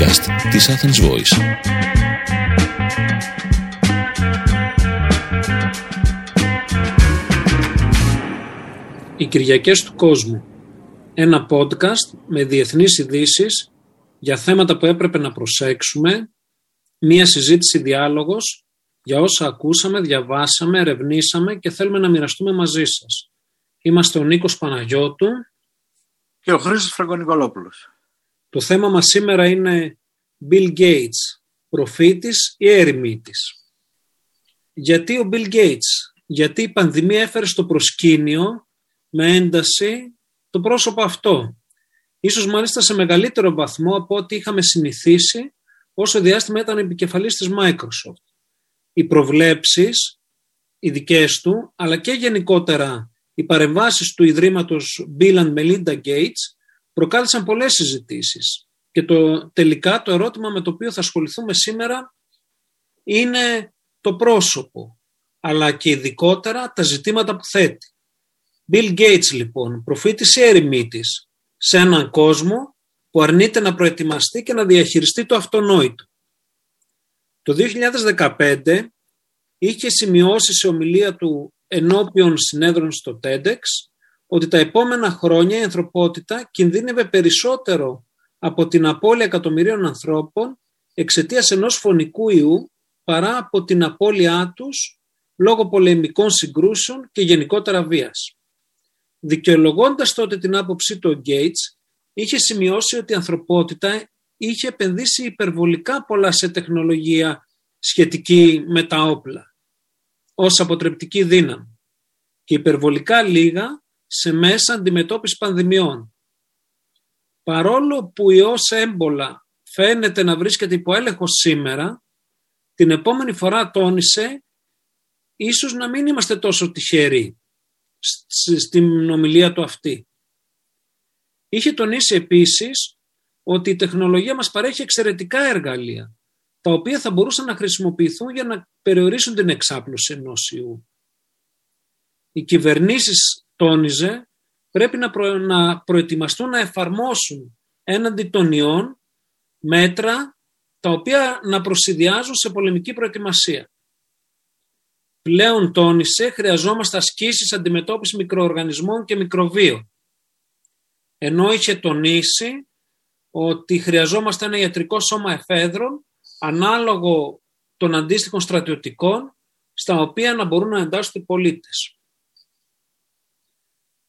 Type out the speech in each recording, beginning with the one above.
podcast της Athens Voice. Οι Κυριακές του Κόσμου. Ένα podcast με διεθνείς ειδήσεις για θέματα που έπρεπε να προσέξουμε, μία συζήτηση διάλογος για όσα ακούσαμε, διαβάσαμε, ερευνήσαμε και θέλουμε να μοιραστούμε μαζί σας. Είμαστε ο Νίκος Παναγιώτου και ο Χρήστος Φραγκονικολόπουλος. Το θέμα μας σήμερα είναι Bill Gates, προφήτης ή ερημίτης. Γιατί ο Bill Gates, γιατί η πανδημία έφερε στο προσκήνιο με ένταση το πρόσωπο αυτό. Ίσως μάλιστα σε μεγαλύτερο βαθμό από ό,τι είχαμε συνηθίσει όσο διάστημα ήταν επικεφαλής της Microsoft. Οι προβλέψεις, οι δικές του, αλλά και γενικότερα οι παρεμβάσεις του Ιδρύματος Bill and Melinda Gates προκάλεσαν πολλές συζητήσεις. Και το, τελικά το ερώτημα με το οποίο θα ασχοληθούμε σήμερα είναι το πρόσωπο, αλλά και ειδικότερα τα ζητήματα που θέτει. Bill Gates λοιπόν, προφήτης ή ερημίτης, σε έναν κόσμο που αρνείται να προετοιμαστεί και να διαχειριστεί το αυτονόητο. Το 2015 είχε σημειώσει σε ομιλία του ενώπιον συνέδρων στο TEDx ότι τα επόμενα χρόνια η ανθρωπότητα κινδύνευε περισσότερο από την απώλεια εκατομμυρίων ανθρώπων εξαιτίας ενός φωνικού ιού παρά από την απώλειά τους λόγω πολεμικών συγκρούσεων και γενικότερα βίας. Δικαιολογώντας τότε την άποψή του ο Γκέιτς, είχε σημειώσει ότι η ανθρωπότητα είχε επενδύσει υπερβολικά πολλά σε τεχνολογία σχετική με τα όπλα, ως αποτρεπτική δύναμη και υπερβολικά λίγα σε μέσα αντιμετώπισης πανδημιών. Παρόλο που η ιός έμπολα φαίνεται να βρίσκεται υπό έλεγχος σήμερα, την επόμενη φορά τόνισε ίσως να μην είμαστε τόσο τυχεροί στην ομιλία του αυτή. Είχε τονίσει επίσης ότι η τεχνολογία μας παρέχει εξαιρετικά εργαλεία, τα οποία θα μπορούσαν να χρησιμοποιηθούν για να περιορίσουν την εξάπλωση ενός ιού. Οι κυβερνήσεις, τόνιζε, πρέπει να, να προετοιμαστούν να εφαρμόσουν έναντι των ιών μέτρα τα οποία να προσυδειάζουν σε πολεμική προετοιμασία. Πλέον τόνισε, χρειαζόμαστε ασκήσεις αντιμετώπισης μικροοργανισμών και μικροβίων. Ενώ είχε τονίσει ότι χρειαζόμαστε ένα ιατρικό σώμα εφέδρων ανάλογο των αντίστοιχων στρατιωτικών στα οποία να μπορούν να εντάσσονται οι πολίτες.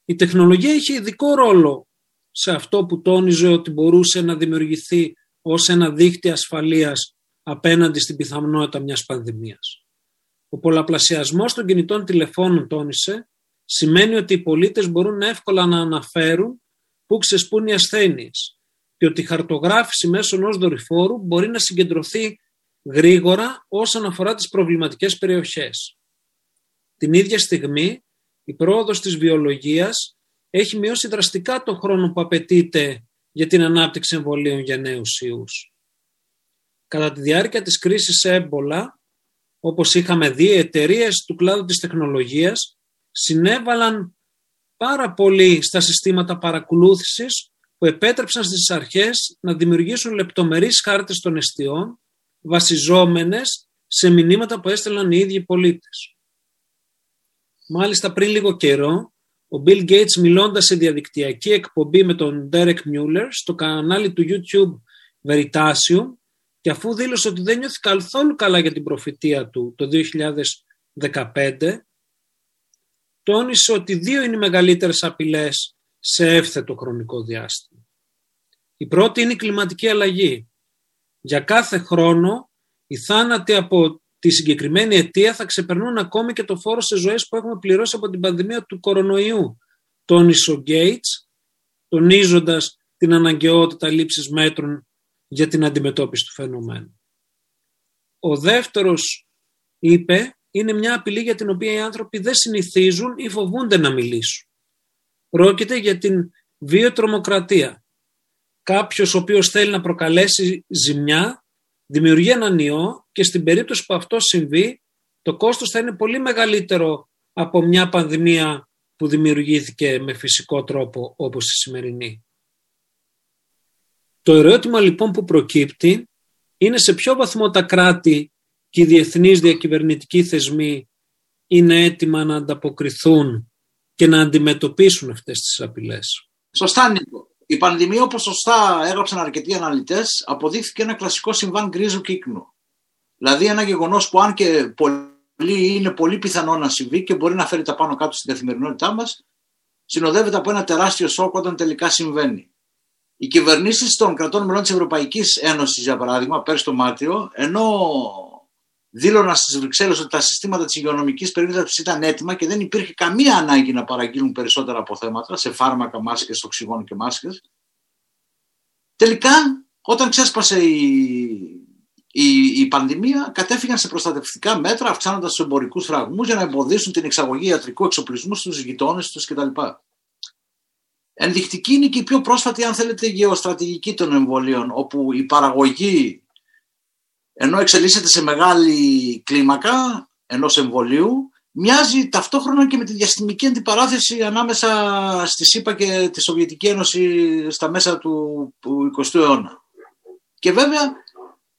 Η τεχνολογία είχε ειδικό ρόλο σε αυτό που τόνιζε ότι μπορούσε να δημιουργηθεί ως ένα δίχτυ ασφαλείας απέναντι στην πιθανότητα μιας πανδημίας. Ο πολλαπλασιασμός των κινητών τηλεφώνων, τόνισε, σημαίνει ότι οι πολίτες μπορούν εύκολα να αναφέρουν πού ξεσπούν οι ασθένειες και ότι η χαρτογράφηση μέσω ενός δορυφόρου μπορεί να συγκεντρωθεί γρήγορα όσον αφορά τις προβληματικές περιοχές. Την ίδια στιγμή, η πρόοδος της βιολογίας έχει μειώσει δραστικά το χρόνο που απαιτείται για την ανάπτυξη εμβολίων για νέους ιούς. Κατά τη διάρκεια της κρίσης έμπολα, όπως είχαμε δει, οι εταιρείες του κλάδου της τεχνολογίας συνέβαλαν πάρα πολύ στα συστήματα παρακολούθησης που επέτρεψαν στις αρχές να δημιουργήσουν λεπτομερείς χάρτες των αιστείων βασιζόμενες σε μηνύματα που έστελναν οι ίδιοι πολίτες. Μάλιστα πριν λίγο καιρό, ο Bill Gates μιλώντας σε διαδικτυακή εκπομπή με τον Derek Mueller στο κανάλι του YouTube Veritasium και αφού δήλωσε ότι δεν νιώθει καθόλου καλά για την προφητεία του το 2015, τόνισε ότι δύο είναι οι μεγαλύτερες απειλές σε εύθετο χρονικό διάστημα. Η πρώτη είναι η κλιματική αλλαγή. Για κάθε χρόνο οι θάνατοι από τη συγκεκριμένη αιτία θα ξεπερνούν ακόμη και το φόρο σε ζωές που έχουμε πληρώσει από την πανδημία του κορονοϊού. Τόνισε ο Γκέιτς, τονίζοντας την αναγκαιότητα λήψης μέτρων για την αντιμετώπιση του φαινομένου. Ο δεύτερος είπε είναι μια απειλή για την οποία οι άνθρωποι δεν συνηθίζουν ή φοβούνται να μιλήσουν. Πρόκειται για την βιοτρομοκρατία. Κάποιος ο οποίος θέλει να προκαλέσει ζημιά δημιουργεί έναν ιό και στην περίπτωση που αυτό συμβεί το κόστος θα είναι πολύ μεγαλύτερο από μια πανδημία που δημιουργήθηκε με φυσικό τρόπο όπως η σημερινή. Το ερώτημα λοιπόν που προκύπτει είναι σε ποιο βαθμό τα κράτη και οι διεθνείς διακυβερνητικοί θεσμοί είναι έτοιμα να ανταποκριθούν και να αντιμετωπίσουν αυτές τις απειλές. Σωστά Νίκο. Η πανδημία, όπως σωστά έγραψαν αρκετοί αναλυτές, αποδείχθηκε ένα κλασικό συμβάν γκρίζου κύκνου. Δηλαδή ένα γεγονός που αν και πολύ, είναι πολύ πιθανό να συμβεί και μπορεί να φέρει τα πάνω κάτω στην καθημερινότητά μας, συνοδεύεται από ένα τεράστιο σοκ όταν τελικά συμβαίνει. Οι κυβερνήσεις των κρατών μελών της Ευρωπαϊκής Ένωσης, για παράδειγμα, πέρσι το Μάρτιο, ενώ δήλωναν στις Βρυξέλλες ότι τα συστήματα της υγειονομικής περίθαλψης ήταν έτοιμα και δεν υπήρχε καμία ανάγκη να παραγγείλουν περισσότερα αποθέματα σε φάρμακα, μάσκες, οξυγόνο και μάσκες. Τελικά, όταν ξέσπασε η, η, η πανδημία, κατέφυγαν σε προστατευτικά μέτρα, αυξάνοντας τους εμπορικούς φραγμούς για να εμποδίσουν την εξαγωγή ιατρικού εξοπλισμού στους γειτόνες τους κτλ. Ενδεικτική είναι και η πιο πρόσφατη, αν θέλετε, γεωστρατηγική των εμβολίων, όπου η παραγωγή, ενώ εξελίσσεται σε μεγάλη κλίμακα ενός εμβολίου, μοιάζει ταυτόχρονα και με τη διαστημική αντιπαράθεση ανάμεσα στη ΣΥΠΑ και τη Σοβιετική Ένωση στα μέσα του 20ου αιώνα. Και βέβαια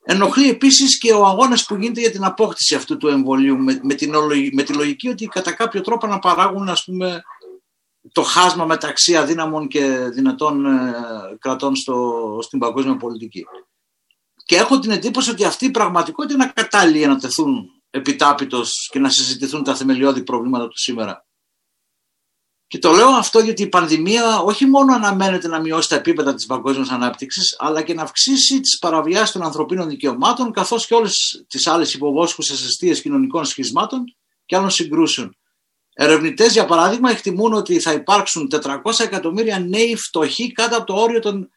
ενοχλεί επίσης και ο αγώνας που γίνεται για την απόκτηση αυτού του εμβολίου με, με, την, με τη λογική ότι κατά κάποιο τρόπο να παράγουν ας πούμε το χάσμα μεταξύ αδύναμων και δυνατών ε, κρατών στο, στην παγκόσμια πολιτική. Και έχω την εντύπωση ότι αυτή η πραγματικότητα είναι ακατάλληλη για να τεθούν επιτάπητος και να συζητηθούν τα θεμελιώδη προβλήματα του σήμερα. Και το λέω αυτό γιατί η πανδημία όχι μόνο αναμένεται να μειώσει τα επίπεδα της παγκόσμιας ανάπτυξης, αλλά και να αυξήσει τις παραβιάσεις των ανθρωπίνων δικαιωμάτων, καθώς και όλες τις άλλες υποβόσκουσες αιστείες κοινωνικών σχισμάτων και άλλων συγκρούσεων. Ερευνητές, για παράδειγμα, εκτιμούν ότι θα υπάρξουν 400 εκατομμύρια νέοι φτωχοί κάτω από το όριο των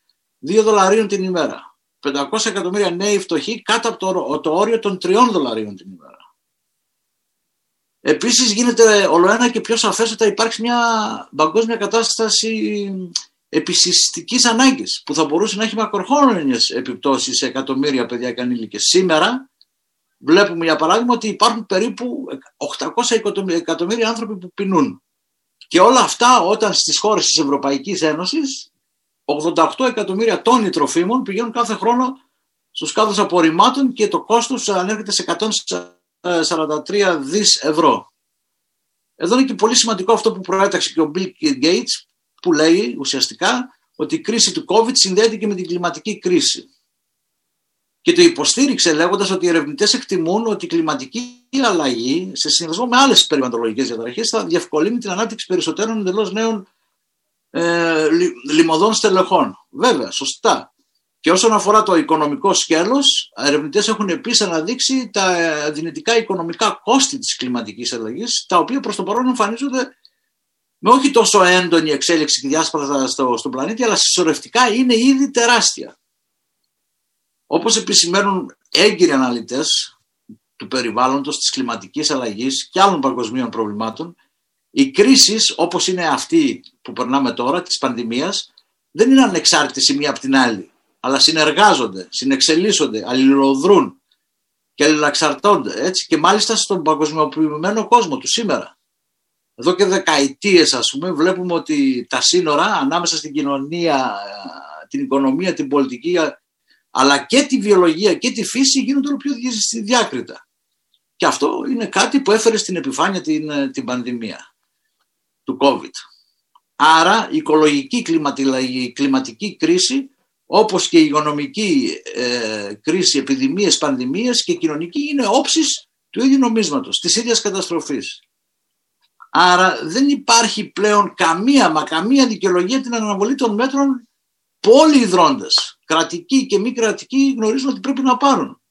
2 δολαρίων την ημέρα. 500 εκατομμύρια νέοι φτωχοί κάτω από το, το όριο των 3 δολαρίων την ημέρα. Επίσης γίνεται ολοένα και πιο σαφές ότι θα υπάρξει μια παγκόσμια κατάσταση επισυστικής ανάγκης που θα μπορούσε να έχει μακροχρόνιες επιπτώσεις σε εκατομμύρια παιδιά και ανήλικες. Σήμερα βλέπουμε για παράδειγμα ότι υπάρχουν περίπου 800 εκατομμύρια άνθρωποι που πεινούν. Και όλα αυτά όταν στις χώρες της Ευρωπαϊκής Ένωσης 88 εκατομμύρια τόνοι τροφίμων πηγαίνουν κάθε χρόνο στους κάδους απορριμμάτων και το κόστος ανέρχεται σε 143 δις ευρώ. Εδώ είναι και πολύ σημαντικό αυτό που προέταξε και ο Bill Gates που λέει ουσιαστικά ότι η κρίση του COVID συνδέεται και με την κλιματική κρίση και το υποστήριξε λέγοντας ότι οι ερευνητές εκτιμούν ότι η κλιματική αλλαγή σε συνδυασμό με άλλες περιβαλλοντολογικές διαταραχές θα διευκολύνει την ανάπτυξη περισσότερων εντελώς νέων ε, λιμωδών στελεχών. Βέβαια, σωστά. Και όσον αφορά το οικονομικό σκέλος, οι ερευνητές έχουν επίσης αναδείξει τα δυνητικά οικονομικά κόστη της κλιματικής αλλαγής, τα οποία προς το παρόν εμφανίζονται με όχι τόσο έντονη εξέλιξη και διάσπαρτα στο, στον πλανήτη, αλλά συσσωρευτικά είναι ήδη τεράστια. Όπως επισημαίνουν έγκυροι αναλυτές του περιβάλλοντος, της κλιματικής αλλαγής και άλλων παγκοσμίων προβλημάτων, οι κρίσεις όπως είναι αυτή που περνάμε τώρα, της πανδημίας, δεν είναι ανεξάρτητες η μία από την άλλη, αλλά συνεργάζονται, συνεξελίσσονται, αλληλοδρούν και αλληλαξαρτώνται, έτσι, και μάλιστα στον παγκοσμιοποιημένο κόσμο του σήμερα. Εδώ και δεκαετίες, ας πούμε, βλέπουμε ότι τα σύνορα ανάμεσα στην κοινωνία, την οικονομία, την πολιτική αλλά και τη βιολογία και τη φύση γίνονται όλο πιο διάκριτα. Και αυτό είναι κάτι που έφερε στην επιφάνεια την, ε, την πανδημία του COVID. Άρα η οικολογική κλιματική, κλιματική κρίση όπως και η υγειονομική ε, κρίση, επιδημίες, πανδημίες και κοινωνική είναι όψεις του ίδιου νομίσματος, της ίδιας καταστροφής. Άρα δεν υπάρχει πλέον καμία μα καμία δικαιολογία την αναβολή των μέτρων που όλοι οι δρόντες, κρατικοί και μη κρατικοί, γνωρίζουν ότι πρέπει να πάρουν.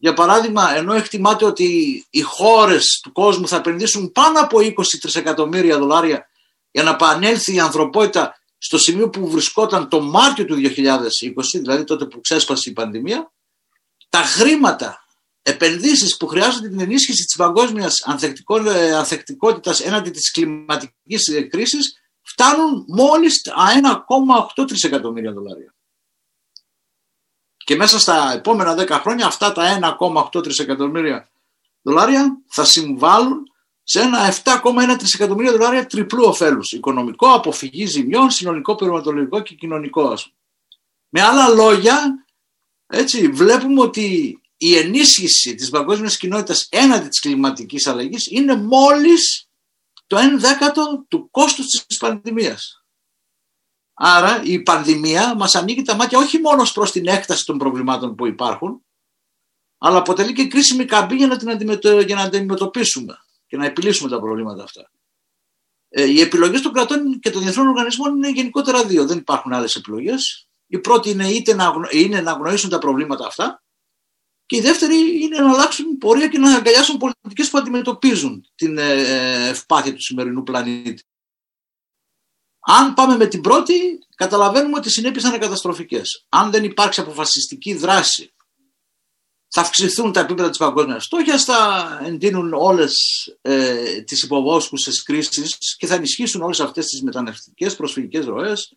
Για παράδειγμα, ενώ εκτιμάται ότι οι χώρες του κόσμου θα επενδύσουν πάνω από 20 τρισεκατομμύρια δολάρια για να επανέλθει η ανθρωπότητα στο σημείο που βρισκόταν το Μάρτιο του 2020, δηλαδή τότε που ξέσπασε η πανδημία, τα χρήματα, επενδύσεις που χρειάζονται την ενίσχυση της παγκόσμιας ανθεκτικότητας έναντι της κλιματικής κρίσης φτάνουν μόλις 1,8 τρισεκατομμύρια δολάρια. Και μέσα στα επόμενα 10 χρόνια αυτά τα 1,8 τρισεκατομμύρια δολάρια θα συμβάλλουν σε ένα 7,1 τρισεκατομμύρια δολάρια τριπλού ωφέλους. Οικονομικό, αποφυγή ζημιών, συνολικό, περιβαλλοντολογικό και κοινωνικό. Με άλλα λόγια, έτσι, βλέπουμε ότι η ενίσχυση της παγκόσμιας κοινότητας έναντι της κλιματικής αλλαγής είναι μόλις το 1 δέκατο του κόστους της πανδημίας. Άρα η πανδημία μας ανοίγει τα μάτια όχι μόνος προς την έκταση των προβλημάτων που υπάρχουν, αλλά αποτελεί και κρίσιμη καμπή για να την για να αντιμετωπίσουμε και να επιλύσουμε τα προβλήματα αυτά. Ε, οι επιλογές των κρατών και των διεθνών οργανισμών είναι γενικότερα δύο. Δεν υπάρχουν άλλες επιλογές. Η πρώτη είναι είτε να, είναι να αγνοήσουν τα προβλήματα αυτά και η δεύτερη είναι να αλλάξουν πορεία και να αγκαλιάσουν πολιτικές που αντιμετωπίζουν την ε, ε, ευπάθεια του σημερινού πλανήτη. Αν πάμε με την πρώτη, καταλαβαίνουμε ότι οι συνέπειες θα είναι καταστροφικές. Αν δεν υπάρξει αποφασιστική δράση, θα αυξηθούν τα επίπεδα της παγκόσμιας στόχιας, θα εντείνουν όλες ε, τις υποβόσκουσες κρίσεις και θα ενισχύσουν όλες αυτές τις μεταναστευτικές προσφυγικές ροές.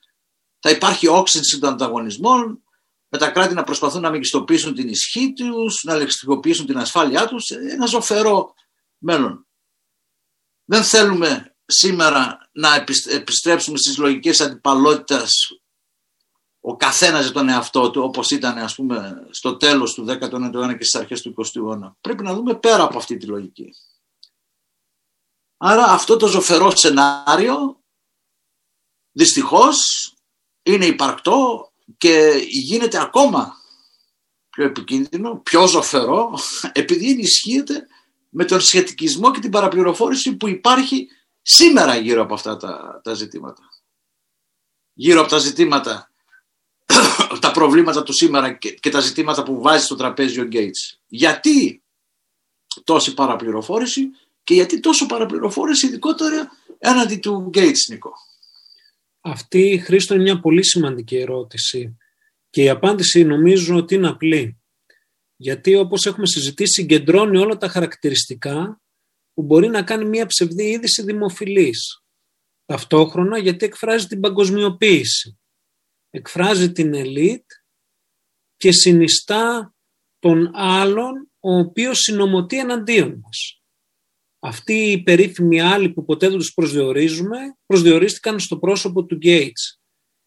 Θα υπάρχει όξυνση των ανταγωνισμών, με τα κράτη να προσπαθούν να μεγιστοποιήσουν την ισχύ τους, να λεξιτικοποιήσουν την ασφάλειά τους, ένα ζωφερό μέλλον. Δεν θέλουμε σήμερα να επιστρέψουμε στις λογικές αντιπαλότητας ο καθένας για τον εαυτό του όπως ήταν ας πούμε στο τέλος του 19ου αιώνα και στις αρχές του 20ου αιώνα. Πρέπει να δούμε πέρα από αυτή τη λογική. Άρα αυτό το ζωφερό σενάριο δυστυχώς είναι υπαρκτό και γίνεται ακόμα πιο επικίνδυνο, πιο ζωφερό, επειδή ενισχύεται με τον σχετικισμό και την παραπληροφόρηση που υπάρχει σήμερα γύρω από αυτά τα, τα ζητήματα. Γύρω από τα ζητήματα, τα προβλήματα του σήμερα και, και τα ζητήματα που βάζει στο τραπέζι ο Γκέιτς. Γιατί τόση παραπληροφόρηση και γιατί τόσο παραπληροφόρηση ειδικότερα έναντι του Γκέιτς, Νίκο; Αυτή, Χρήστο, είναι μια πολύ σημαντική ερώτηση και η απάντηση νομίζω ότι είναι απλή. Γιατί όπως έχουμε συζητήσει συγκεντρώνει όλα τα χαρακτηριστικά που μπορεί να κάνει μια ψευδή είδηση δημοφιλής. Ταυτόχρονα γιατί εκφράζει την παγκοσμιοποίηση. Εκφράζει την ελίτ και συνιστά τον άλλον ο οποίος συνομωτεί εναντίον μας. Αυτοί οι περίφημοι άλλοι που ποτέ δεν τους προσδιορίζουμε, προσδιορίστηκαν στο πρόσωπο του Γκέιτς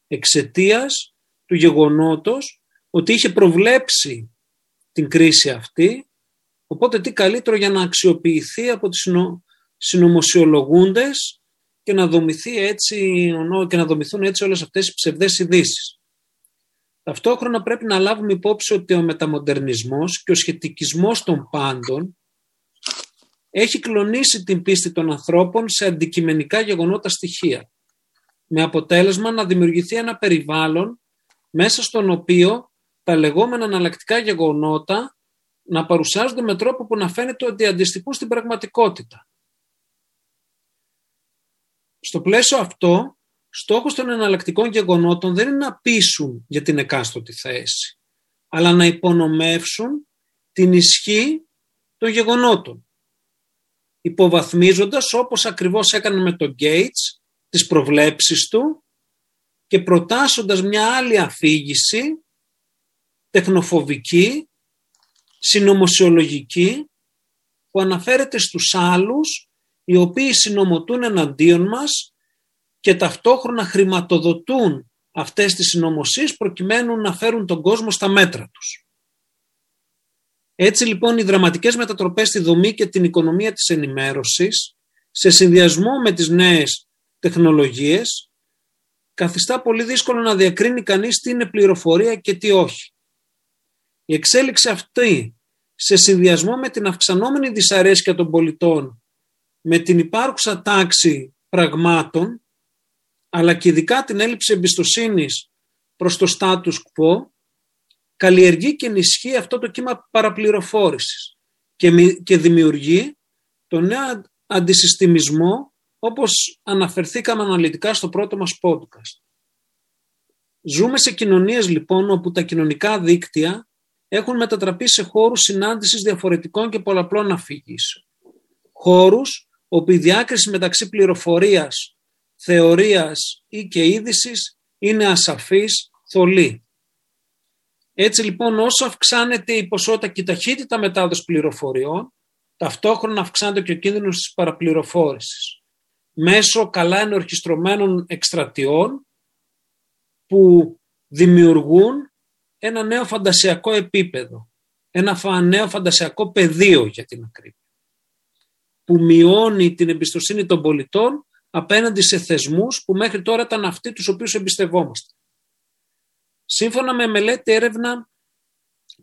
εξαιτίας του γεγονότος ότι είχε προβλέψει την κρίση αυτή, οπότε τι καλύτερο για να αξιοποιηθεί από τις συνωμοσιολογούντες και να, δομηθεί έτσι, και να δομηθούν έτσι όλες αυτές οι ψευδές ειδήσεις. Ταυτόχρονα πρέπει να λάβουμε υπόψη ότι ο μεταμοντερνισμός και ο σχετικισμός των πάντων έχει κλονίσει την πίστη των ανθρώπων σε αντικειμενικά γεγονότα στοιχεία, με αποτέλεσμα να δημιουργηθεί ένα περιβάλλον μέσα στον οποίο τα λεγόμενα αναλλακτικά γεγονότα να παρουσιάζονται με τρόπο που να φαίνεται ότι αντιστοιχούν στην πραγματικότητα. Στο πλαίσιο αυτό, στόχος των εναλλακτικών γεγονότων δεν είναι να πείσουν για την εκάστοτε θέση, αλλά να υπονομεύσουν την ισχύ των γεγονότων υποβαθμίζοντας όπως ακριβώς έκανε με τον Gates τις προβλέψεις του και προτάσσοντας μια άλλη αφήγηση τεχνοφοβική, συνωμοσιολογική που αναφέρεται στους άλλους οι οποίοι συνομωτούν εναντίον μας και ταυτόχρονα χρηματοδοτούν αυτές τις συνωμοσίες προκειμένου να φέρουν τον κόσμο στα μέτρα τους. Έτσι λοιπόν οι δραματικές μετατροπές στη δομή και την οικονομία της ενημέρωσης σε συνδυασμό με τις νέες τεχνολογίες καθιστά πολύ δύσκολο να διακρίνει κανείς τι είναι πληροφορία και τι όχι. Η εξέλιξη αυτή σε συνδυασμό με την αυξανόμενη δυσαρέσκεια των πολιτών με την υπάρχουσα τάξη πραγμάτων αλλά και ειδικά την έλλειψη εμπιστοσύνης προς το status quo καλλιεργεί και ενισχύει αυτό το κύμα παραπληροφόρησης και δημιουργεί το νέο αντισυστημισμό όπως αναφερθήκαμε αναλυτικά στο πρώτο μας podcast. Ζούμε σε κοινωνίες λοιπόν όπου τα κοινωνικά δίκτυα έχουν μετατραπεί σε χώρους συνάντησης διαφορετικών και πολλαπλών αφήγησεων. Χώρους όπου η διάκριση μεταξύ πληροφορίας, θεωρίας ή και είδησης είναι ασαφής, θολή. Έτσι λοιπόν όσο αυξάνεται η ποσότητα και η ταχύτητα μετάδοσης πληροφοριών, ταυτόχρονα αυξάνεται και ο κίνδυνος της παραπληροφόρησης. Μέσω καλά ενορχιστρωμένων εκστρατιών που δημιουργούν ένα νέο φαντασιακό επίπεδο, ένα νέο φαντασιακό πεδίο για την ακρίβεια, που μειώνει την εμπιστοσύνη των πολιτών απέναντι σε θεσμούς που μέχρι τώρα ήταν αυτοί τους οποίους εμπιστευόμαστε. Σύμφωνα με μελέτη έρευνα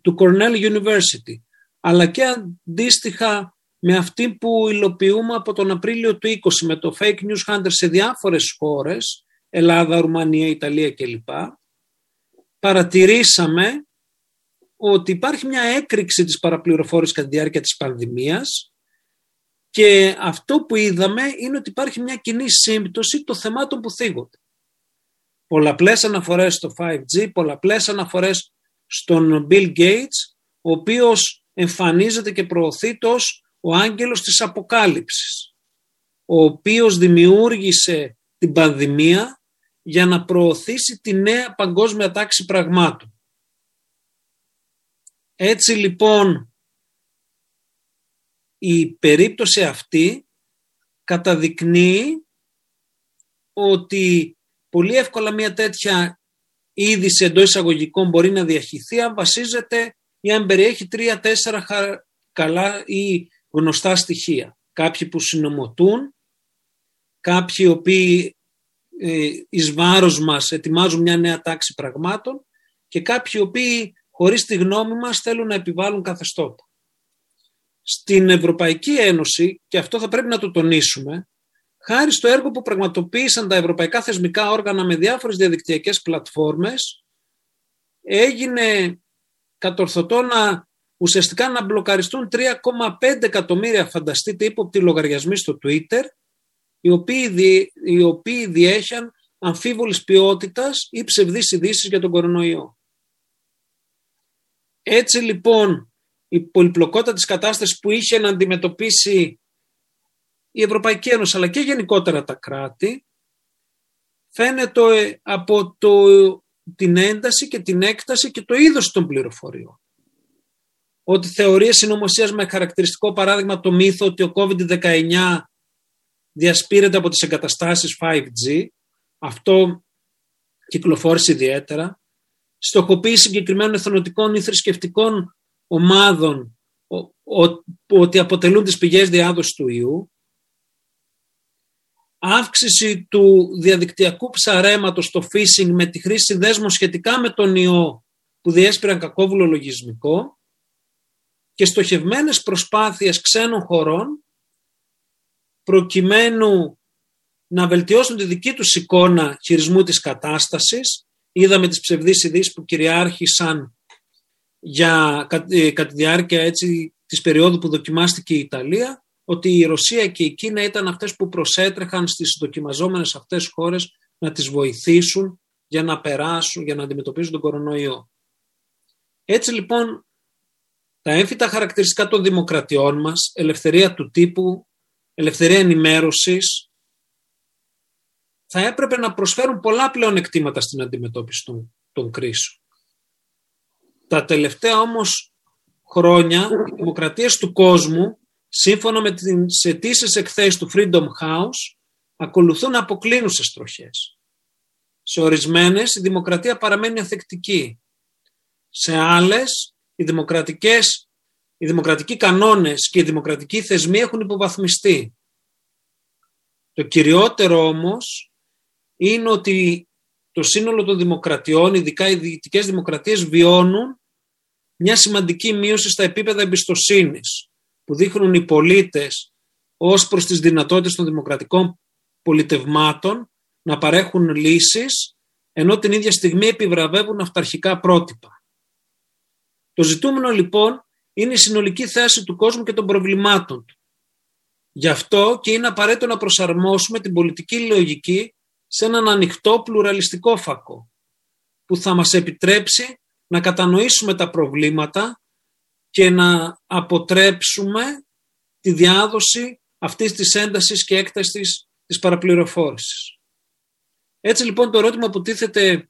του Cornell University, αλλά και αντίστοιχα με αυτή που υλοποιούμε από τον Απρίλιο του 20 με το Fake News Hunter σε διάφορες χώρες, Ελλάδα, Ρουμανία, Ιταλία κλπ. Παρατηρήσαμε ότι υπάρχει μια έκρηξη της παραπληροφόρησης κατά τη διάρκεια της πανδημίας και αυτό που είδαμε είναι ότι υπάρχει μια κοινή σύμπτωση των θεμάτων που θίγονται. Πολλαπλές αναφορές στο 5G, πολλαπλές αναφορές στον Bill Gates, ο οποίος εμφανίζεται και προωθεί ως ο άγγελος της αποκάλυψης, ο οποίος δημιούργησε την πανδημία για να προωθήσει τη νέα παγκόσμια τάξη πραγμάτων. Έτσι λοιπόν η περίπτωση αυτή καταδεικνύει ότι πολύ εύκολα μια τέτοια είδηση εντός εισαγωγικών μπορεί να διαχυθεί αν βασίζεται ή αν περιέχει τρία-τέσσερα καλά ή γνωστά στοιχεία. Κάποιοι που συνομωτούν, κάποιοι οι οποίοι ε, εις βάρος μας ετοιμάζουν μια νέα τάξη πραγμάτων και κάποιοι οι οποίοι χωρίς τη γνώμη μας θέλουν να επιβάλλουν καθεστώτα. Στην Ευρωπαϊκή Ένωση, και αυτό θα πρέπει να το τονίσουμε, χάρη στο έργο που πραγματοποίησαν τα ευρωπαϊκά θεσμικά όργανα με διάφορες διαδικτυακές πλατφόρμες, έγινε κατορθωτό να ουσιαστικά να μπλοκαριστούν 3,5 εκατομμύρια φανταστείτε ύποπτοι λογαριασμοί στο Twitter, οι οποίοι, δι, οι οποίοι διέχαν αμφίβολης ποιότητας ή ψευδείς ειδήσεις για τον κορονοϊό. Έτσι λοιπόν η πολυπλοκότητα της κατάστασης που είχε να αντιμετωπίσει η Ευρωπαϊκή Ένωση αλλά και γενικότερα τα κράτη φαίνεται από το, την ένταση και την έκταση και το είδος των πληροφοριών. Ότι θεωρίες συνωμοσίας με χαρακτηριστικό παράδειγμα το μύθο ότι ο COVID-19 διασπείρεται από τις εγκαταστάσεις 5G, αυτό κυκλοφόρησε ιδιαίτερα, στοχοποίηση συγκεκριμένων εθνοτικών ή θρησκευτικών ομάδων ότι αποτελούν τις πηγές διάδοσης του ιού, αύξηση του διαδικτυακού ψαρέματος στο phishing με τη χρήση δέσμων σχετικά με τον ιό που διέσπηραν κακόβουλο λογισμικό και στοχευμένες προσπάθειες ξένων χωρών προκειμένου να βελτιώσουν τη δική τους εικόνα χειρισμού της κατάστασης. Είδαμε τις ψευδείς ειδήσεις που κυριάρχησαν για, ε, κατά τη διάρκεια έτσι, της περίοδου που δοκιμάστηκε η Ιταλία ότι η Ρωσία και η Κίνα ήταν αυτές που προσέτρεχαν στις δοκιμαζόμενες αυτές χώρες να τις βοηθήσουν για να περάσουν, για να αντιμετωπίσουν τον κορονοϊό. Έτσι λοιπόν τα έμφυτα χαρακτηριστικά των δημοκρατιών μας, ελευθερία του τύπου, ελευθερία ενημέρωσης, θα έπρεπε να προσφέρουν πολλά πλέον εκτήματα στην αντιμετώπιση των, των κρίσεων. Τα τελευταία όμως χρόνια, οι δημοκρατίες του κόσμου σύμφωνα με τις αιτήσεις εκθέσεις του Freedom House, ακολουθούν αποκλίνουσες τροχές. Σε ορισμένες η δημοκρατία παραμένει αθεκτική. Σε άλλες οι, δημοκρατικές, οι δημοκρατικοί κανόνες και οι δημοκρατικοί θεσμοί έχουν υποβαθμιστεί. Το κυριότερο όμως είναι ότι το σύνολο των δημοκρατιών, ειδικά οι διοικητικές δημοκρατίες, βιώνουν μια σημαντική μείωση στα επίπεδα εμπιστοσύνης που δείχνουν οι πολίτες ως προς τις δυνατότητες των δημοκρατικών πολιτευμάτων να παρέχουν λύσεις, ενώ την ίδια στιγμή επιβραβεύουν αυταρχικά πρότυπα. Το ζητούμενο λοιπόν είναι η συνολική θέση του κόσμου και των προβλημάτων του. Γι' αυτό και είναι απαραίτητο να προσαρμόσουμε την πολιτική λογική σε έναν ανοιχτό πλουραλιστικό φακό που θα μας επιτρέψει να κατανοήσουμε τα προβλήματα και να αποτρέψουμε τη διάδοση αυτής της έντασης και έκτασης της παραπληροφόρησης. Έτσι λοιπόν το ερώτημα που τίθεται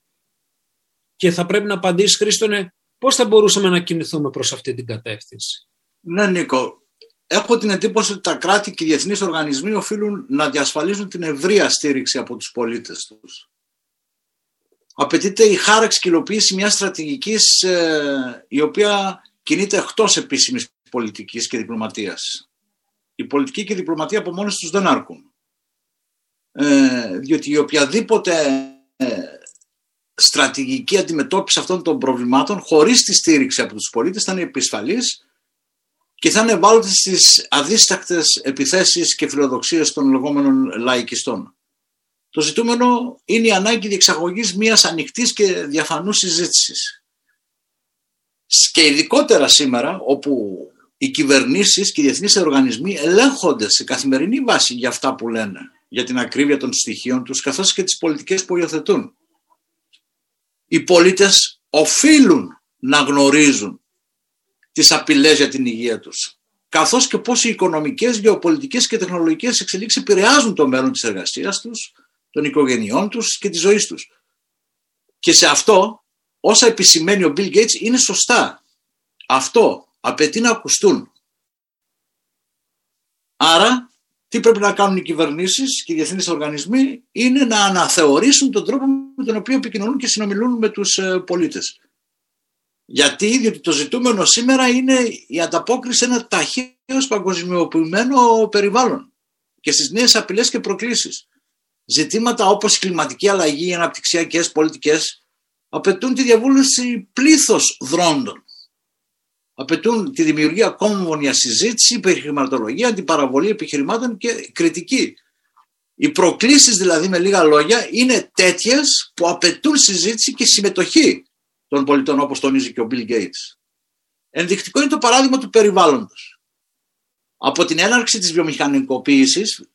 και θα πρέπει να απαντήσει Χρήστο είναι πώς θα μπορούσαμε να κινηθούμε προς αυτή την κατεύθυνση; Ναι Νίκο, έχω την εντύπωση ότι τα κράτη και οι διεθνείς οργανισμοί οφείλουν να διασφαλίζουν την ευρεία στήριξη από τους πολίτες τους. απαιτείται η χάραξη και υλοποίηση μιας στρατηγικής ε, η οποία κινείται εκτός επίσημης πολιτικής και διπλωματίας. Η πολιτική και η διπλωματία από μόνες τους δεν αρκούν. Ε, διότι η οποιαδήποτε ε, στρατηγική αντιμετώπιση αυτών των προβλημάτων χωρίς τη στήριξη από τους πολίτες θα είναι επισφαλής και θα είναι ευάλωτη στις αδίστακτες επιθέσεις και φιλοδοξίες των λεγόμενων λαϊκιστών. Το ζητούμενο είναι η ανάγκη διεξαγωγής μιας ανοιχτής και διαφανούς συζήτησης. Και ειδικότερα σήμερα όπου οι κυβερνήσεις και οι διεθνείς οργανισμοί ελέγχονται σε καθημερινή βάση για αυτά που λένε, για την ακρίβεια των στοιχείων τους, καθώς και τις πολιτικές που υιοθετούν. Οι πολίτες οφείλουν να γνωρίζουν τις απειλές για την υγεία τους, καθώς και πώς οι οικονομικές, γεωπολιτικές και τεχνολογικές εξελίξεις επηρεάζουν το μέλλον της εργασίας τους, των οικογενειών τους και της ζωής τους. Και σε αυτό, όσα επισημαίνει ο Bill Gates είναι σωστά. Αυτό απαιτεί να ακουστούν. Άρα, τι πρέπει να κάνουν οι κυβερνήσεις και οι διεθνείς οργανισμοί είναι να αναθεωρήσουν τον τρόπο με τον οποίο επικοινωνούν και συνομιλούν με τους ε, πολίτες. Γιατί, διότι το ζητούμενο σήμερα είναι η ανταπόκριση σε ένα ταχύως παγκοσμιοποιημένο περιβάλλον και στις νέες απειλές και προκλήσεις. Ζητήματα όπως η κλιματική αλλαγή, οι αναπτυξιακές πολιτικές απαιτούν τη διαβούλευση πλήθος δρόντων απαιτούν τη δημιουργία κόμμονια συζήτηση, υπερχρηματολογία, την παραβολή επιχειρημάτων και κριτική. Οι προκλήσεις δηλαδή με λίγα λόγια είναι τέτοιες που απαιτούν συζήτηση και συμμετοχή των πολιτών όπως τονίζει και ο Bill Gates. Ενδεικτικό είναι το παράδειγμα του περιβάλλοντος. Από την έναρξη της βιομηχανικοποίησης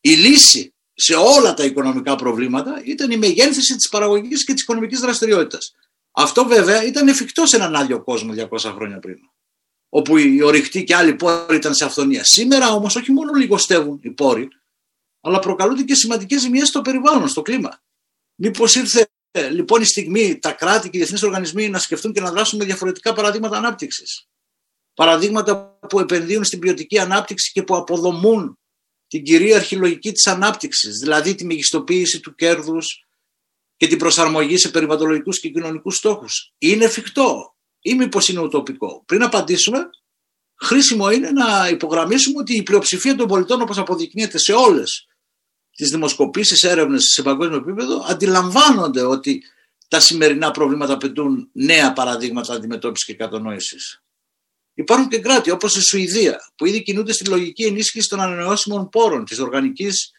η λύση σε όλα τα οικονομικά προβλήματα ήταν η μεγένθηση της παραγωγής και της οικονομικής δραστηριότητας. Αυτό βέβαια ήταν εφικτό σε έναν άλλο κόσμο 200 χρόνια πριν. Όπου οι ορυχτοί και άλλοι πόροι ήταν σε αυθονία. Σήμερα όμως όχι μόνο λιγοστεύουν οι πόροι, αλλά προκαλούνται και σημαντικές ζημιές στο περιβάλλον, στο κλίμα. Μήπως ήρθε λοιπόν η στιγμή τα κράτη και οι διεθνείς οργανισμοί να σκεφτούν και να δράσουν με διαφορετικά παραδείγματα ανάπτυξης; Παραδείγματα που επενδύουν στην ποιοτική ανάπτυξη και που αποδομούν την κυρίαρχη λογική της ανάπτυξης, δηλαδή τη μεγιστοποίηση του κέρδους, και την προσαρμογή σε περιβαλλοντικού και κοινωνικούς στόχους. Είναι εφικτό ή μήπως είναι ουτοπικό; Πριν απαντήσουμε, χρήσιμο είναι να υπογραμμίσουμε ότι η πλειοψηφία των πολιτών, όπως αποδεικνύεται σε όλες τις δημοσκοπήσεις, έρευνες σε παγκόσμιο επίπεδο, αντιλαμβάνονται ότι τα σημερινά προβλήματα απαιτούν νέα παραδείγματα αντιμετώπισης και κατανόησης. Υπάρχουν και κράτη όπως η Σουηδία, που ήδη κινούνται στη λογική ενίσχυσης των ανανεώσιμων πόρων, της οργανικής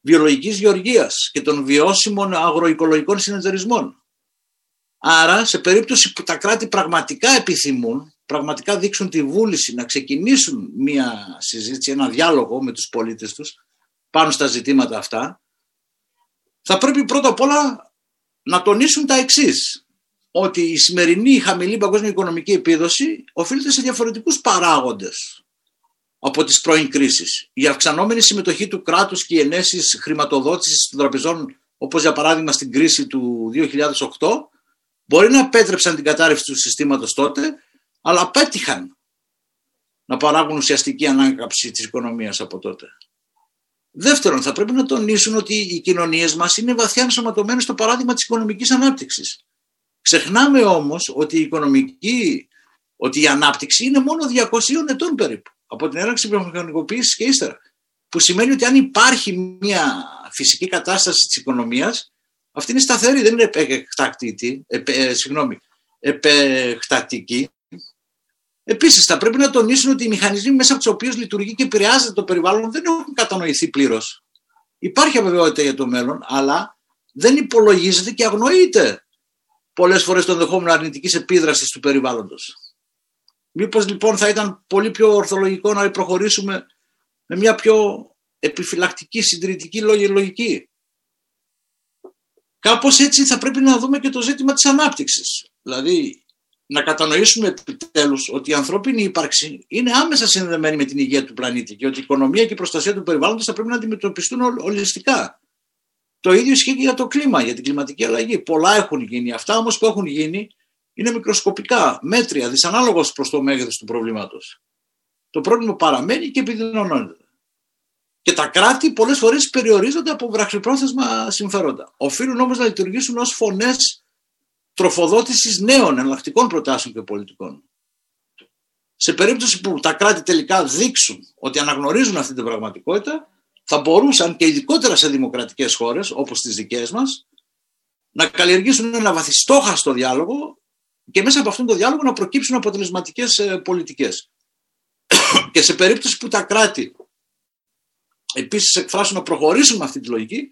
βιολογικής γεωργίας και των βιώσιμων αγροοικολογικών συνεταιρισμών. Άρα, σε περίπτωση που τα κράτη πραγματικά επιθυμούν, πραγματικά δείξουν τη βούληση να ξεκινήσουν μία συζήτηση, ένα διάλογο με τους πολίτες τους πάνω στα ζητήματα αυτά, θα πρέπει πρώτα απ' όλα να τονίσουν τα εξής. Ότι η σημερινή χαμηλή παγκόσμια οικονομική επίδοση οφείλεται σε διαφορετικούς παράγοντες από τις πρώην κρίσεις. Η αυξανόμενη συμμετοχή του κράτους και οι ενέσεις χρηματοδότησης των τραπεζών, όπως για παράδειγμα στην κρίση του 2008, μπορεί να επέτρεψαν την κατάρρευση του συστήματος τότε, αλλά πέτυχαν να παράγουν ουσιαστική ανάκαψη της οικονομίας από τότε. Δεύτερον, θα πρέπει να τονίσουν ότι οι κοινωνίες μας είναι βαθιά ενσωματωμένες στο παράδειγμα της οικονομικής ανάπτυξης. Ξεχνάμε όμως ότι η οικονομική, ότι η ανάπτυξη είναι μόνο 200 ετών περίπου από την έναρξη βιομηχανικοποίησης και ύστερα. Που σημαίνει ότι αν υπάρχει μια φυσική κατάσταση της οικονομίας, αυτή είναι σταθερή, δεν είναι επεκτακτική, επε, συγγνώμη, επεκτατική. Επίσης, θα πρέπει να τονίσουν ότι οι μηχανισμοί μέσα από τους οποίους λειτουργεί και επηρεάζεται το περιβάλλον δεν έχουν κατανοηθεί πλήρως. Υπάρχει αβεβαιότητα για το μέλλον, αλλά δεν υπολογίζεται και αγνοείται πολλές φορές το ενδεχόμενο αρνητικής επίδρασης του περιβάλλοντος. Μήπως λοιπόν θα ήταν πολύ πιο ορθολογικό να προχωρήσουμε με μια πιο επιφυλακτική, συντηρητική λογική. Κάπως έτσι θα πρέπει να δούμε και το ζήτημα της ανάπτυξης. Δηλαδή να κατανοήσουμε επιτέλους ότι η ανθρώπινη ύπαρξη είναι άμεσα συνδεμένη με την υγεία του πλανήτη και ότι η οικονομία και η προστασία του περιβάλλοντος θα πρέπει να αντιμετωπιστούν ολιστικά. Το ίδιο ισχύει και για το κλίμα, για την κλιματική αλλαγή. Πολλά έχουν γίνει. Αυτά όμως που έχουν γίνει είναι μικροσκοπικά, μέτρια, δυσανάλογος προς το μέγεθος του προβλήματος. Το πρόβλημα παραμένει και επιδεινώνεται. Και τα κράτη πολλές φορές περιορίζονται από βραχυπρόθεσμα συμφέροντα. Οφείλουν όμως να λειτουργήσουν ως φωνές τροφοδότησης νέων εναλλακτικών προτάσεων και πολιτικών. Σε περίπτωση που τα κράτη τελικά δείξουν ότι αναγνωρίζουν αυτή την πραγματικότητα, θα μπορούσαν και ειδικότερα σε δημοκρατικές χώρες, όπως τις δικές μας, να καλλιεργήσουν ένα βαθιστόχαστο διάλογο και μέσα από αυτόν τον διάλογο να προκύψουν αποτελεσματικές ε, πολιτικές. και σε περίπτωση που τα κράτη επίσης εκφράσουν να προχωρήσουν με αυτή τη λογική,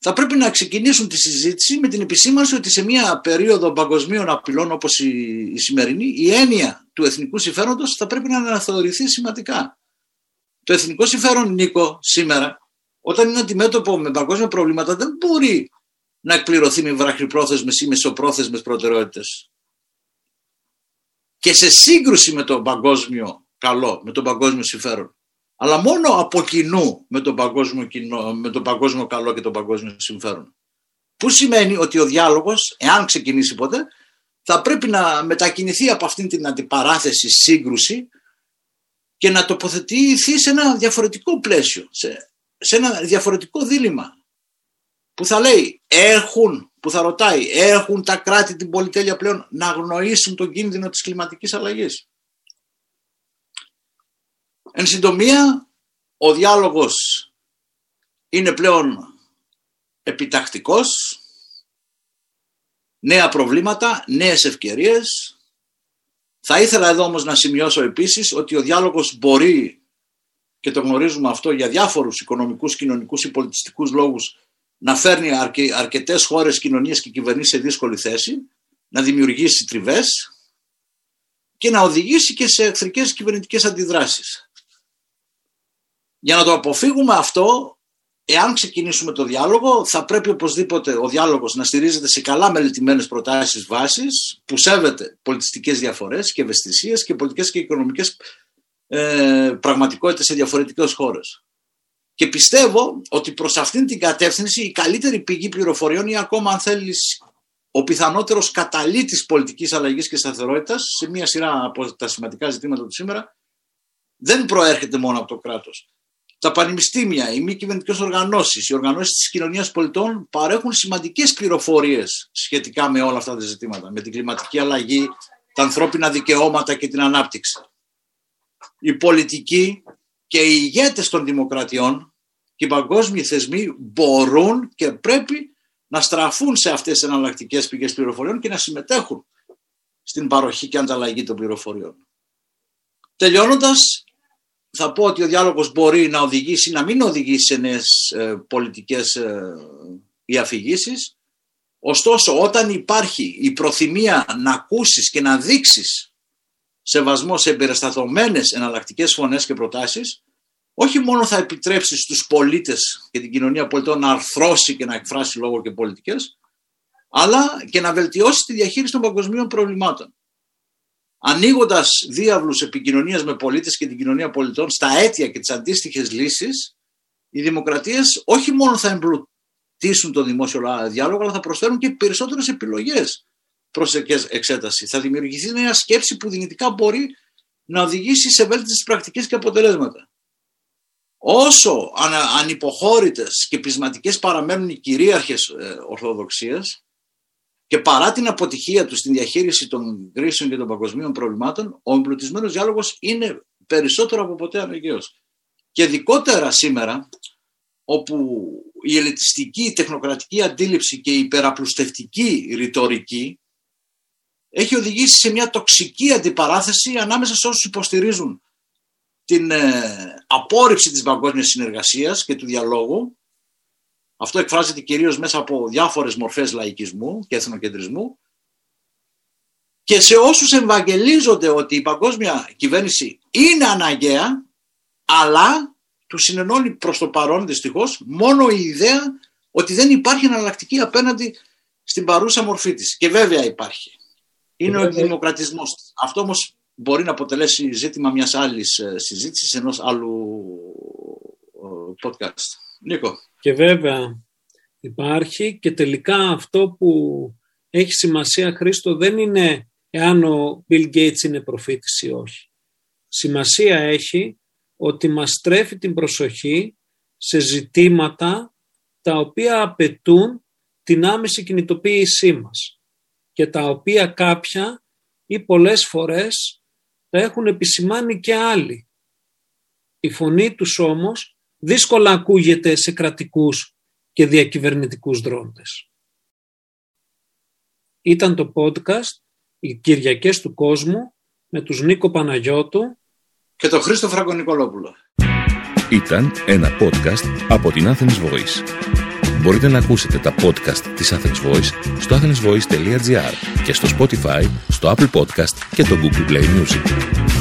θα πρέπει να ξεκινήσουν τη συζήτηση με την επισήμανση ότι σε μια περίοδο παγκοσμίων απειλών όπως η, σημερινή, η έννοια του εθνικού συμφέροντος θα πρέπει να αναθεωρηθεί σημαντικά. Το εθνικό συμφέρον, Νίκο, σήμερα, όταν είναι αντιμέτωπο με παγκόσμια προβλήματα, δεν μπορεί να εκπληρωθεί με βραχυπρόθεσμες ή μεσοπρόθεσμες προτεραιότητες. Και σε σύγκρουση με το παγκόσμιο καλό, με το παγκόσμιο συμφέρον αλλά μόνο από κοινού με τον παγκόσμιο, κοινό, με τον παγκόσμιο καλό και τον παγκόσμιο συμφέρον. Που σημαίνει ότι ο διάλογος, εάν ξεκινήσει ποτέ, θα πρέπει να μετακινηθεί από αυτήν την αντιπαράθεση, σύγκρουση και να τοποθετηθεί σε ένα διαφορετικό πλαίσιο, σε, σε ένα διαφορετικό δίλημα που θα λέει έχουν, που θα ρωτάει, έχουν τα κράτη την πολυτέλεια πλέον να αγνοήσουν τον κίνδυνο της κλιματικής αλλαγής. Εν συντομία, ο διάλογος είναι πλέον επιτακτικός, νέα προβλήματα, νέες ευκαιρίες. Θα ήθελα εδώ όμως να σημειώσω επίσης ότι ο διάλογος μπορεί, και το γνωρίζουμε αυτό για διάφορους οικονομικούς, κοινωνικούς ή πολιτιστικούς λόγους, να φέρνει αρκε, αρκετές χώρες, κοινωνίες και κυβερνήσεις σε δύσκολη θέση, να δημιουργήσει τριβές και να οδηγήσει και σε εχθρικές κυβερνητικές αντιδράσεις. Για να το αποφύγουμε αυτό, εάν ξεκινήσουμε το διάλογο, θα πρέπει οπωσδήποτε ο διάλογος να στηρίζεται σε καλά μελετημένες προτάσεις βάσης, που σέβεται πολιτιστικές διαφορές και ευαισθησίες και πολιτικές και οικονομικές ε, πραγματικότητες σε διαφορετικές χώρες. Και πιστεύω ότι προς αυτήν την κατεύθυνση η καλύτερη πηγή πληροφοριών ή ακόμα αν θέλεις ο πιθανότερος καταλήτης πολιτικής αλλαγής και σταθερότητας σε μια σειρά από τα σημαντικά ζητήματα του σήμερα δεν προέρχεται μόνο από το κράτος τα πανεπιστήμια, οι μη κυβερνητικές οργανώσεις, οι οργανώσεις της κοινωνίας πολιτών παρέχουν σημαντικές πληροφορίες σχετικά με όλα αυτά τα ζητήματα. Με την κλιματική αλλαγή, τα ανθρώπινα δικαιώματα και την ανάπτυξη. Οι πολιτικοί και οι ηγέτες των δημοκρατιών και οι παγκόσμιοι θεσμοί μπορούν και πρέπει να στραφούν σε αυτές τις εναλλακτικές πηγές πληροφοριών και να συμμετέχουν στην παροχή και ανταλλαγή των πληροφοριών. Τελειώνοντας, θα πω ότι ο διάλογος μπορεί να οδηγήσει, να μην οδηγήσει σε νέες ε, πολιτικές ε, ή αφηγήσεις. Ωστόσο, όταν υπάρχει η προθυμία να ακούσεις και να δείξεις σεβασμό σε εμπεριστατωμένες εναλλακτικές φωνές και προτάσεις, όχι μόνο θα επιτρέψεις στους πολίτες και την κοινωνία πολιτών να αρθρώσει και να εκφράσει λόγο και πολιτικές, αλλά και να βελτιώσει τη διαχείριση των παγκοσμίων προβλημάτων ανοίγοντας διάβλους επικοινωνίας με πολίτες και την κοινωνία πολιτών στα αίτια και τις αντίστοιχες λύσεις, οι δημοκρατίες όχι μόνο θα εμπλουτίσουν το δημόσιο διάλογο, αλλά θα προσφέρουν και περισσότερες επιλογές προς εξέταση. Θα δημιουργηθεί μια σκέψη που δυνητικά μπορεί να οδηγήσει σε βέλτιστες πρακτικές και αποτελέσματα. Όσο ανυποχώρητες και πεισματικές παραμένουν οι κυρίαρχες ε, ορθοδοξίες, και παρά την αποτυχία τους στην διαχείριση των κρίσεων και των παγκοσμίων προβλημάτων, ο εμπλουτισμένος διάλογος είναι περισσότερο από ποτέ αναγκαίος. Και ειδικότερα σήμερα, όπου η ελετιστική, η τεχνοκρατική αντίληψη και η υπεραπλουστευτική ρητορική έχει οδηγήσει σε μια τοξική αντιπαράθεση ανάμεσα σε όσους υποστηρίζουν την ε, απόρριψη της παγκόσμιας συνεργασίας και του διαλόγου αυτό εκφράζεται κυρίως μέσα από διάφορες μορφές λαϊκισμού και εθνοκεντρισμού και σε όσους ευαγγελίζονται ότι η παγκόσμια κυβέρνηση είναι αναγκαία αλλά τους συνενώνει προς το παρόν δυστυχώς μόνο η ιδέα ότι δεν υπάρχει εναλλακτική απέναντι στην παρούσα μορφή της. Και βέβαια υπάρχει. Είναι ο δημοκρατισμός. Αυτό όμως μπορεί να αποτελέσει ζήτημα μιας άλλης ε, συζήτησης ενός άλλου ε, podcast. Νίκο. Και βέβαια υπάρχει και τελικά αυτό που έχει σημασία Χρήστο δεν είναι εάν ο Bill Gates είναι προφήτης ή όχι. Σημασία έχει ότι μας τρέφει την προσοχή σε ζητήματα τα οποία απαιτούν την άμεση κινητοποίησή μας και τα οποία κάποια ή πολλές φορές τα έχουν επισημάνει και άλλοι. Η φωνή τους όμως δύσκολα ακούγεται σε κρατικούς και διακυβερνητικούς δρόντες. Ήταν το podcast «Οι Κυριακές του Κόσμου» με τους Νίκο Παναγιώτου και τον Χρήστο Φραγκονικολόπουλο. Ήταν ένα podcast από την Athens Voice. Μπορείτε να ακούσετε τα podcast της Athens Voice στο athensvoice.gr και στο Spotify, στο Apple Podcast και το Google Play Music.